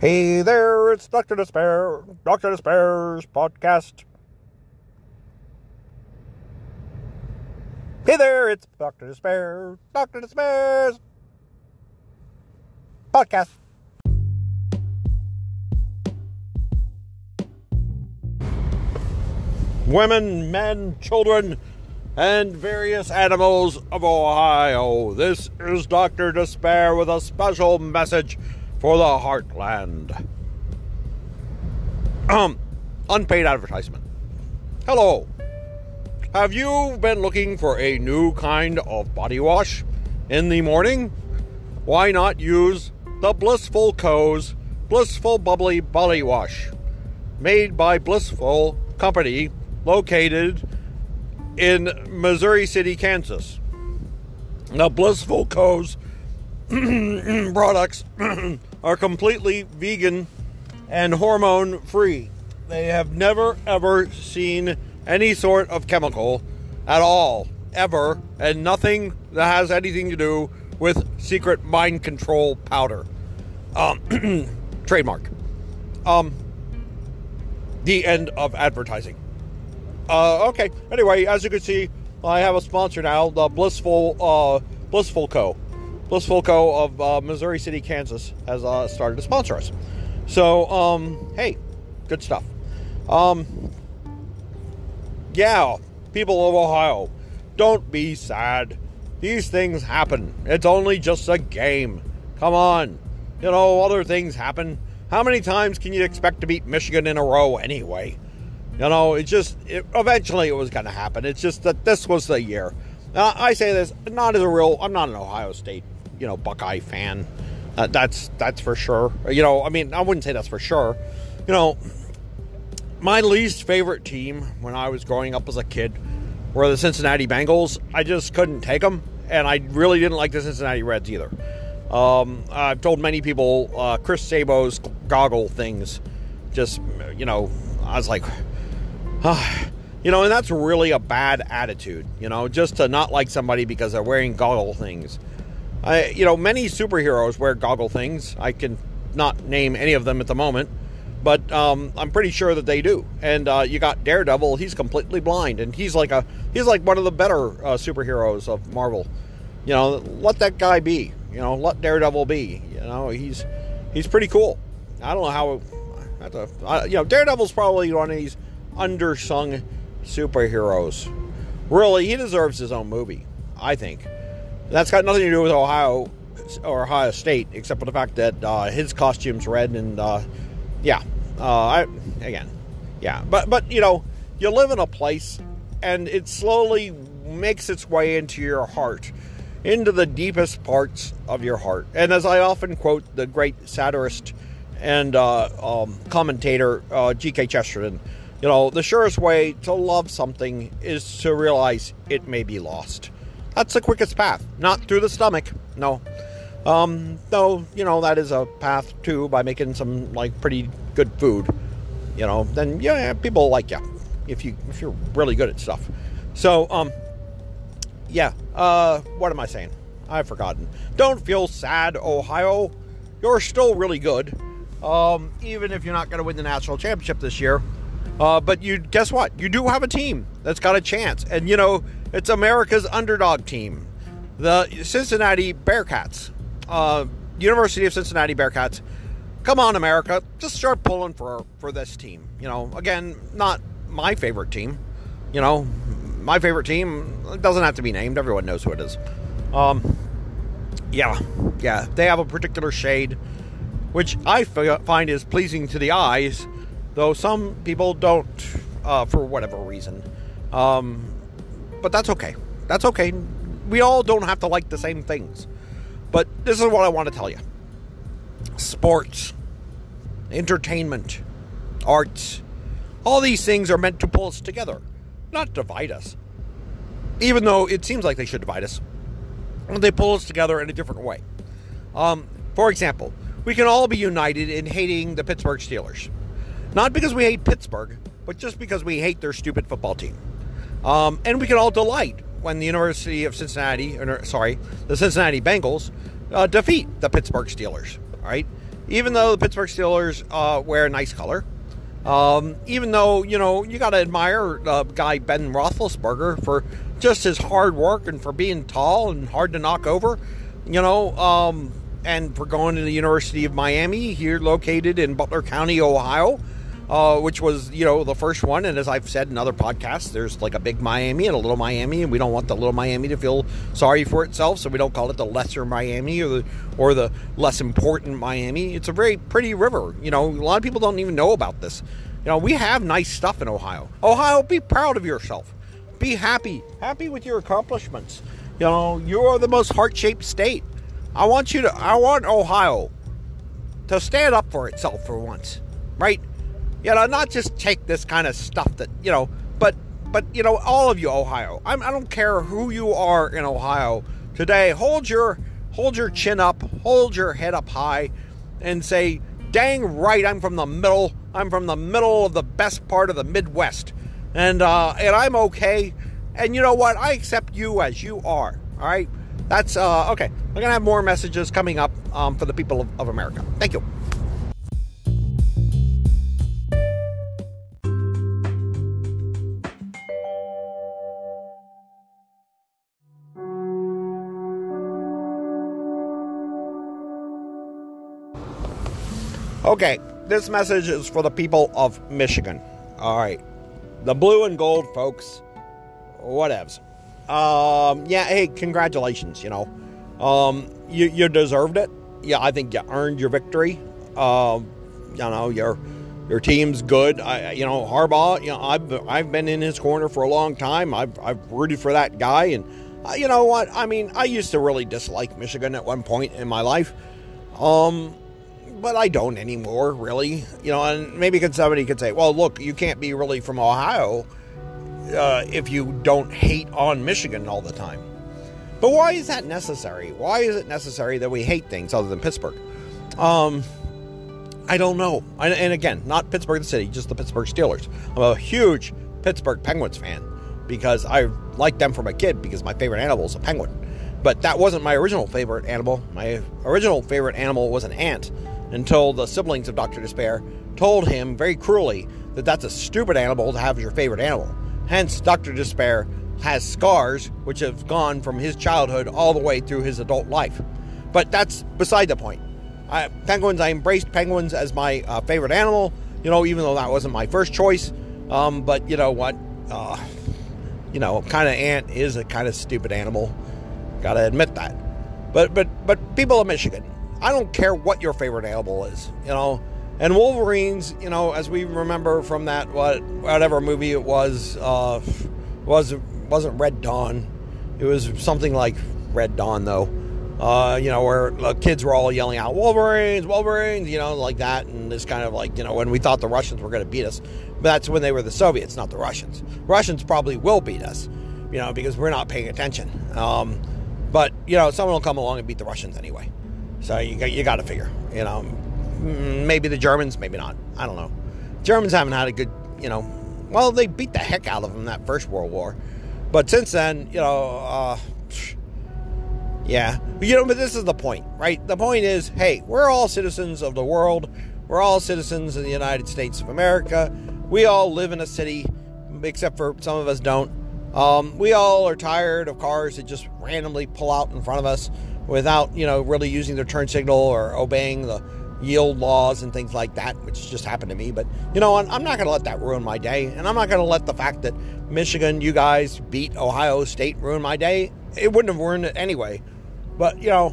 Hey there, it's Dr. Despair, Dr. Despair's podcast. Hey there, it's Dr. Despair, Dr. Despair's podcast. Women, men, children, and various animals of Ohio. This is Dr. Despair with a special message for the Heartland. Um, unpaid advertisement. Hello. Have you been looking for a new kind of body wash in the morning? Why not use the Blissful Co's Blissful Bubbly Body Wash, made by Blissful Company, located in Missouri City, Kansas. Now, Blissful Co's products are completely vegan and hormone free. They have never ever seen any sort of chemical at all, ever, and nothing that has anything to do with secret mind control powder. Um, trademark. Um, the end of advertising. Uh, okay. Anyway, as you can see, I have a sponsor now, the Blissful uh, Blissful Co. Blissful Co. of uh, Missouri City, Kansas, has uh, started to sponsor us. So, um, hey, good stuff. Um, yeah, people of Ohio, don't be sad. These things happen. It's only just a game. Come on. You know, other things happen. How many times can you expect to beat Michigan in a row anyway? You know, it just, it, eventually it was going to happen. It's just that this was the year. Now, I say this not as a real, I'm not an Ohio State, you know, Buckeye fan. Uh, that's, that's for sure. You know, I mean, I wouldn't say that's for sure. You know, my least favorite team when I was growing up as a kid were the Cincinnati Bengals. I just couldn't take them, and I really didn't like the Cincinnati Reds either. Um, I've told many people uh, Chris Sabo's goggle things. Just you know, I was like, ah, you know, and that's really a bad attitude. You know, just to not like somebody because they're wearing goggle things. I, you know, many superheroes wear goggle things. I can not name any of them at the moment but um, I'm pretty sure that they do. And uh, you got Daredevil; he's completely blind, and he's like a he's like one of the better uh, superheroes of Marvel. You know, let that guy be. You know, let Daredevil be. You know, he's he's pretty cool. I don't know how. You know, Daredevil's probably one of these undersung superheroes. Really, he deserves his own movie. I think that's got nothing to do with Ohio or Ohio State, except for the fact that uh, his costume's red and uh, yeah. Uh, I again, yeah. But but you know, you live in a place, and it slowly makes its way into your heart, into the deepest parts of your heart. And as I often quote the great satirist and uh, um, commentator uh, G.K. Chesterton, you know, the surest way to love something is to realize it may be lost. That's the quickest path, not through the stomach. No. Um, though, you know, that is a path too by making some like pretty good food. You know, then yeah, people like you if you if you're really good at stuff. So, um, yeah. Uh, what am I saying? I've forgotten. Don't feel sad, Ohio. You're still really good. Um, even if you're not going to win the national championship this year. Uh, but you guess what? You do have a team that's got a chance, and you know it's America's underdog team, the Cincinnati Bearcats uh, University of Cincinnati Bearcats. Come on, America, just start pulling for for this team. You know, again, not my favorite team. You know, my favorite team doesn't have to be named. Everyone knows who it is. Um, yeah, yeah, they have a particular shade, which I find is pleasing to the eyes, though some people don't, uh, for whatever reason. Um, but that's okay. That's okay. We all don't have to like the same things. But this is what I want to tell you sports, entertainment, arts, all these things are meant to pull us together, not divide us. Even though it seems like they should divide us, they pull us together in a different way. Um, for example, we can all be united in hating the Pittsburgh Steelers. Not because we hate Pittsburgh, but just because we hate their stupid football team. Um, and we can all delight when the University of Cincinnati, or, sorry, the Cincinnati Bengals uh, defeat the Pittsburgh Steelers. Right? even though the Pittsburgh Steelers uh, wear a nice color, um, even though, you know, you got to admire uh, guy Ben Roethlisberger for just his hard work and for being tall and hard to knock over, you know, um, and for going to the University of Miami here located in Butler County, Ohio uh, which was you know the first one. And as I've said in other podcasts, there's like a big Miami and a little Miami, and we don't want the little Miami to feel sorry for itself, so we don't call it the lesser Miami or the or the less important Miami. It's a very pretty river. You know, a lot of people don't even know about this. You know, we have nice stuff in Ohio. Ohio, be proud of yourself. Be happy, happy with your accomplishments. You know, you're the most heart-shaped state. I want you to. I want Ohio to stand up for itself for once, right? You know, not just take this kind of stuff that, you know, but, but, you know, all of you, Ohio, I'm, I don't care who you are in Ohio today, hold your, hold your chin up, hold your head up high, and say, dang right, I'm from the middle, I'm from the middle of the best part of the Midwest. And, uh, and I'm okay. And you know what? I accept you as you are. All right. That's, uh, okay. I'm going to have more messages coming up um, for the people of, of America. Thank you. Okay, this message is for the people of Michigan. All right, the blue and gold folks, whatevs. Um, yeah, hey, congratulations. You know, um, you you deserved it. Yeah, I think you earned your victory. Um, you know, your your team's good. I, you know, Harbaugh. You know, I've I've been in his corner for a long time. I've I've rooted for that guy, and uh, you know what? I mean, I used to really dislike Michigan at one point in my life. Um, but I don't anymore, really. You know, and maybe somebody could say, well, look, you can't be really from Ohio uh, if you don't hate on Michigan all the time. But why is that necessary? Why is it necessary that we hate things other than Pittsburgh? Um, I don't know. And again, not Pittsburgh the city, just the Pittsburgh Steelers. I'm a huge Pittsburgh Penguins fan because I liked them from a kid because my favorite animal is a penguin. But that wasn't my original favorite animal. My original favorite animal was an ant until the siblings of Dr. Despair told him very cruelly that that's a stupid animal to have as your favorite animal. Hence, Dr. Despair has scars which have gone from his childhood all the way through his adult life. But that's beside the point. I, penguins, I embraced penguins as my uh, favorite animal, you know, even though that wasn't my first choice. Um, but you know what? Uh, you know, kind of ant is a kind of stupid animal. Gotta admit that. But but but people of Michigan, I don't care what your favorite animal is, you know. And Wolverines, you know, as we remember from that what whatever movie it was, uh, was wasn't Red Dawn. It was something like Red Dawn, though. Uh, you know, where the kids were all yelling out Wolverines, Wolverines, you know, like that, and it's kind of like you know when we thought the Russians were going to beat us, but that's when they were the Soviets, not the Russians. Russians probably will beat us, you know, because we're not paying attention. Um, but you know, someone will come along and beat the Russians anyway. So you you got to figure, you know, mm, maybe the Germans, maybe not. I don't know. Germans haven't had a good, you know, well, they beat the heck out of them that first World War, but since then, you know, uh, yeah, you know, but this is the point, right? The point is, hey, we're all citizens of the world. We're all citizens of the United States of America. We all live in a city, except for some of us don't. Um, we all are tired of cars that just randomly pull out in front of us without, you know, really using their turn signal or obeying the yield laws and things like that, which just happened to me. But, you know, I'm not going to let that ruin my day. And I'm not going to let the fact that Michigan, you guys beat Ohio State ruin my day. It wouldn't have ruined it anyway. But, you know,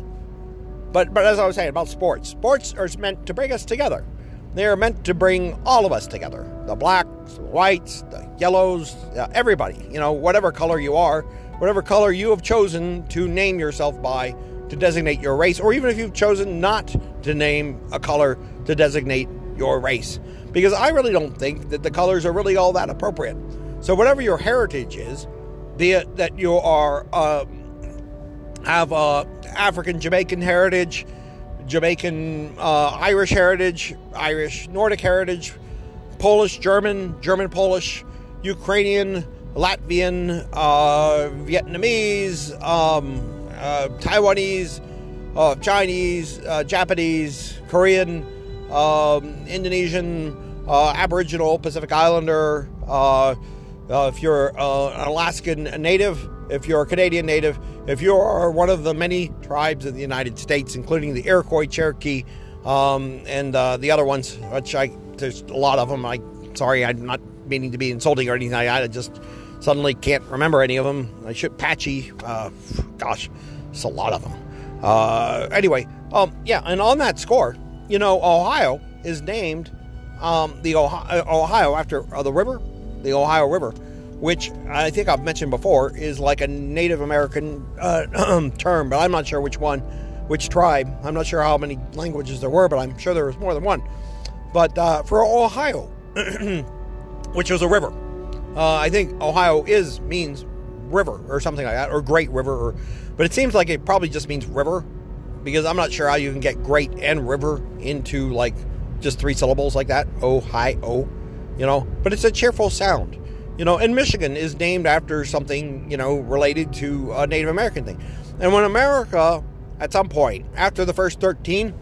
but, but as I was saying about sports, sports are meant to bring us together. They are meant to bring all of us together the blacks, the whites, the yellows, uh, everybody, you know, whatever color you are, whatever color you have chosen to name yourself by to designate your race, or even if you've chosen not to name a color to designate your race. Because I really don't think that the colors are really all that appropriate. So, whatever your heritage is, be it that you are uh, have uh, African Jamaican heritage, Jamaican uh, Irish heritage, Irish Nordic heritage, Polish German, German Polish, Ukrainian, Latvian, uh, Vietnamese, um, uh, Taiwanese, uh, Chinese, uh, Japanese, Korean, um, Indonesian, uh, Aboriginal, Pacific Islander, uh, if you're an Alaskan native, if you're a Canadian native, if you are one of the many tribes in the United States, including the Iroquois, Cherokee, um, and the other ones, which I there's a lot of them. I sorry, I'm not meaning to be insulting or anything. I just suddenly can't remember any of them. I should patchy. Uh, gosh, it's a lot of them. Uh, anyway, um, yeah, and on that score, you know, Ohio is named um, the Ohio, Ohio after uh, the river, the Ohio River, which I think I've mentioned before is like a Native American uh, term, but I'm not sure which one, which tribe. I'm not sure how many languages there were, but I'm sure there was more than one. But uh, for Ohio, which was a river, uh, I think Ohio is means river or something like that, or great river, or, but it seems like it probably just means river because I'm not sure how you can get great and river into like just three syllables like that. Ohio, you know, but it's a cheerful sound. You know, and Michigan is named after something, you know, related to a Native American thing. And when America, at some point, after the first 13,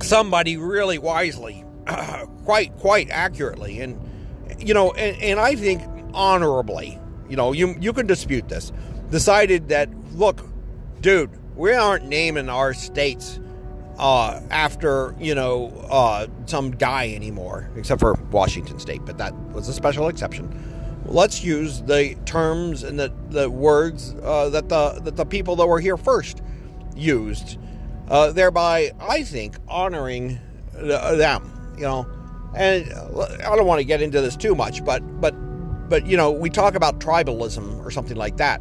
somebody really wisely, quite, quite accurately, and, you know, and, and I think honorably, you know, you, you can dispute this, decided that, look, dude, we aren't naming our states uh, after you know uh, some guy anymore, except for Washington State, but that was a special exception. Let's use the terms and the, the words uh, that the that the people that were here first used, uh, thereby I think honoring them. You know, and I don't want to get into this too much, but but but you know we talk about tribalism or something like that,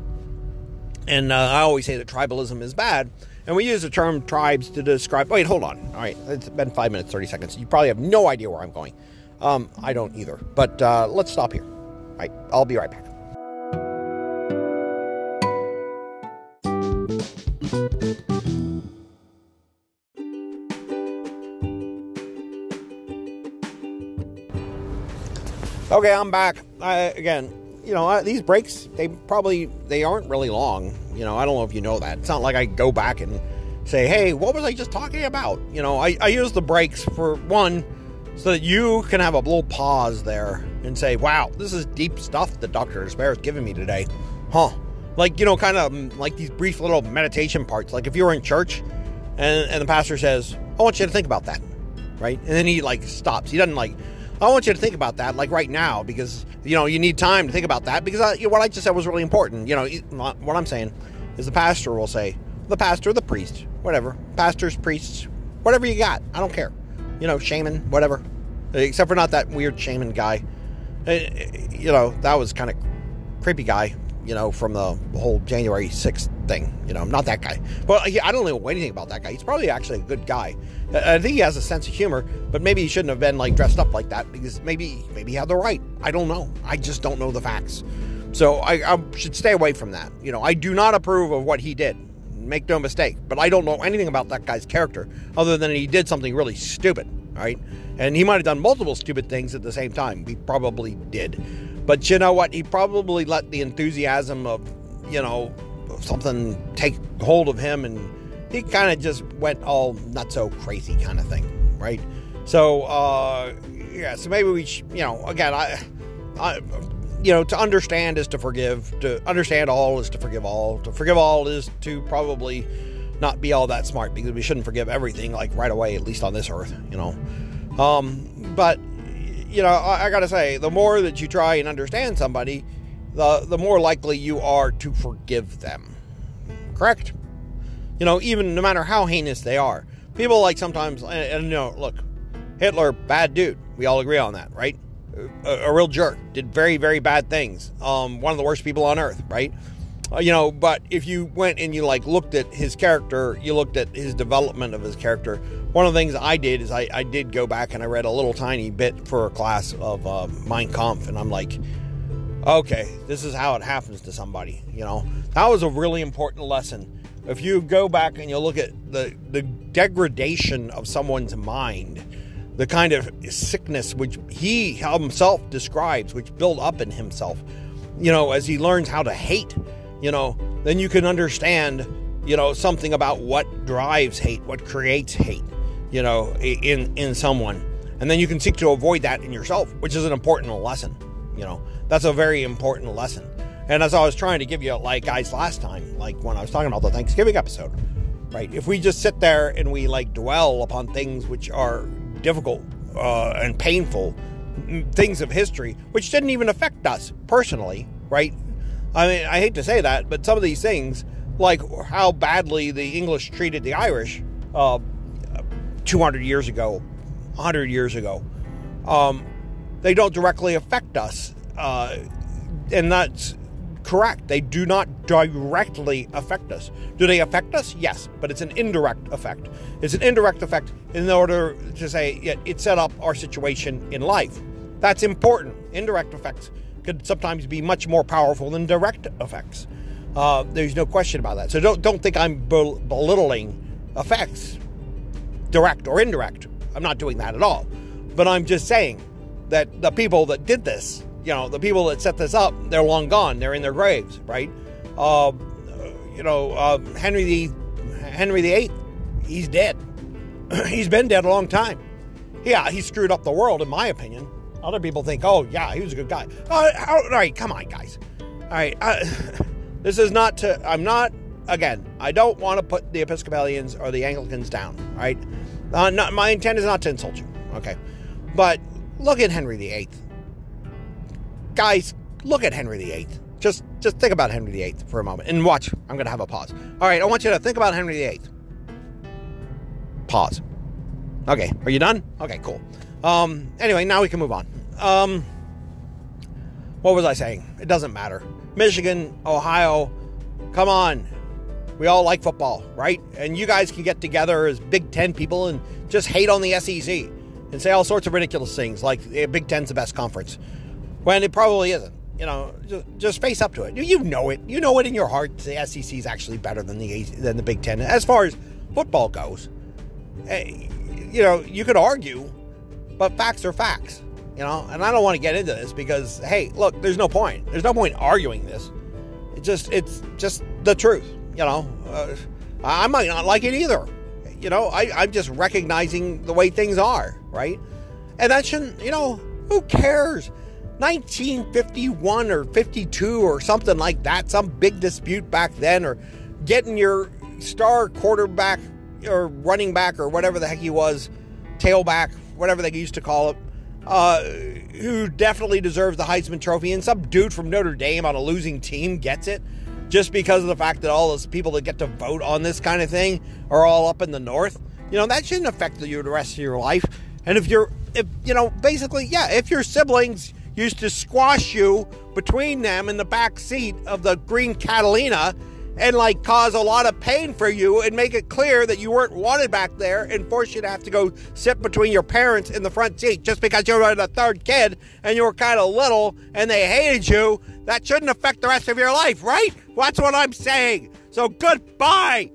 and uh, I always say that tribalism is bad and we use the term tribes to describe. Wait, hold on. All right, it's been five minutes, 30 seconds. You probably have no idea where I'm going. Um, I don't either. But uh, let's stop here. All right, I'll be right back. Okay, I'm back. I, again, you know, these breaks, they probably, they aren't really long. You know, I don't know if you know that. It's not like I go back and say, hey, what was I just talking about? You know, I, I use the breaks for one, so that you can have a little pause there and say, wow, this is deep stuff that Dr. Despair has given me today. Huh. Like, you know, kind of mm, like these brief little meditation parts. Like if you were in church and, and the pastor says, I want you to think about that. Right? And then he like stops. He doesn't like, I want you to think about that, like right now, because you know you need time to think about that. Because I, you know, what I just said was really important. You know, what I'm saying is the pastor will say, the pastor, the priest, whatever, pastors, priests, whatever you got. I don't care. You know, shaman, whatever. Except for not that weird shaman guy. Uh, you know, that was kind of creepy guy. You know, from the whole January 6th thing. You know, not that guy. Well, I don't know anything about that guy. He's probably actually a good guy. I think he has a sense of humor, but maybe he shouldn't have been like dressed up like that because maybe maybe he had the right. I don't know. I just don't know the facts. So I, I should stay away from that. You know, I do not approve of what he did. Make no mistake. But I don't know anything about that guy's character other than he did something really stupid, right? And he might have done multiple stupid things at the same time. He probably did. But you know what? He probably let the enthusiasm of, you know, something take hold of him and he kind of just went all not so crazy kind of thing, right? So, uh, yeah, so maybe we, you know, again, I, I, you know, to understand is to forgive. To understand all is to forgive all. To forgive all is to probably not be all that smart because we shouldn't forgive everything like right away, at least on this earth, you know. Um, but you know, I, I gotta say, the more that you try and understand somebody, the the more likely you are to forgive them. Correct? You know, even no matter how heinous they are. People like sometimes, and, and you know, look, Hitler, bad dude. We all agree on that, right? A, a real jerk. Did very, very bad things. Um, one of the worst people on earth, right? Uh, you know, but if you went and you like looked at his character, you looked at his development of his character. One of the things I did is I, I did go back and I read a little tiny bit for a class of uh, Mein Kampf, and I'm like, okay, this is how it happens to somebody. You know, that was a really important lesson if you go back and you look at the, the degradation of someone's mind, the kind of sickness which he himself describes, which build up in himself, you know, as he learns how to hate, you know, then you can understand you know, something about what drives hate, what creates hate, you know, in in someone. And then you can seek to avoid that in yourself, which is an important lesson. You know, that's a very important lesson. And as I was trying to give you, like guys, last time, like when I was talking about the Thanksgiving episode, right? If we just sit there and we like dwell upon things which are difficult uh, and painful, things of history, which didn't even affect us personally, right? I mean, I hate to say that, but some of these things, like how badly the English treated the Irish uh, 200 years ago, 100 years ago, um, they don't directly affect us. Uh, and that's correct. They do not directly affect us. Do they affect us? Yes, but it's an indirect effect. It's an indirect effect in order to say yeah, it set up our situation in life. That's important. Indirect effects could sometimes be much more powerful than direct effects. Uh, there's no question about that. So don't don't think I'm belittling effects, direct or indirect. I'm not doing that at all. But I'm just saying that the people that did this you know, the people that set this up, they're long gone. They're in their graves, right? Uh, you know, uh, Henry the Henry Eighth, he's dead. he's been dead a long time. Yeah, he screwed up the world, in my opinion. Other people think, oh yeah, he was a good guy. Uh, all right, come on, guys. All right, uh, this is not to. I'm not. Again, I don't want to put the Episcopalians or the Anglicans down. all right? Uh, not, my intent is not to insult you. Okay, but look at Henry VIII. Guys, look at Henry VIII. Just just think about Henry VIII for a moment and watch. I'm going to have a pause. All right, I want you to think about Henry VIII. Pause. Okay, are you done? Okay, cool. Um, anyway, now we can move on. Um, what was I saying? It doesn't matter. Michigan, Ohio, come on. We all like football, right? And you guys can get together as Big Ten people and just hate on the SEC and say all sorts of ridiculous things like the Big Ten's the best conference when it probably isn't. You know, just, just face up to it. You know it. You know it in your heart. The SEC is actually better than the than the Big Ten as far as football goes. Eh, you know, you could argue, but facts are facts. You know, and I don't want to get into this because hey, look, there's no point. There's no point arguing this. It just it's just the truth. You know, uh, I might not like it either. You know, I, I'm just recognizing the way things are, right? And that shouldn't, you know, who cares? 1951 or 52 or something like that, some big dispute back then, or getting your star quarterback or running back or whatever the heck he was, tailback, whatever they used to call it, uh, who definitely deserves the Heisman Trophy, and some dude from Notre Dame on a losing team gets it just because of the fact that all those people that get to vote on this kind of thing are all up in the North. You know, that shouldn't affect you the rest of your life. And if you're, if, you know, basically, yeah, if your siblings used to squash you between them in the back seat of the green Catalina and like cause a lot of pain for you and make it clear that you weren't wanted back there and force you to have to go sit between your parents in the front seat just because you were the third kid and you were kind of little and they hated you, that shouldn't affect the rest of your life, right? That's what I'm saying. So goodbye.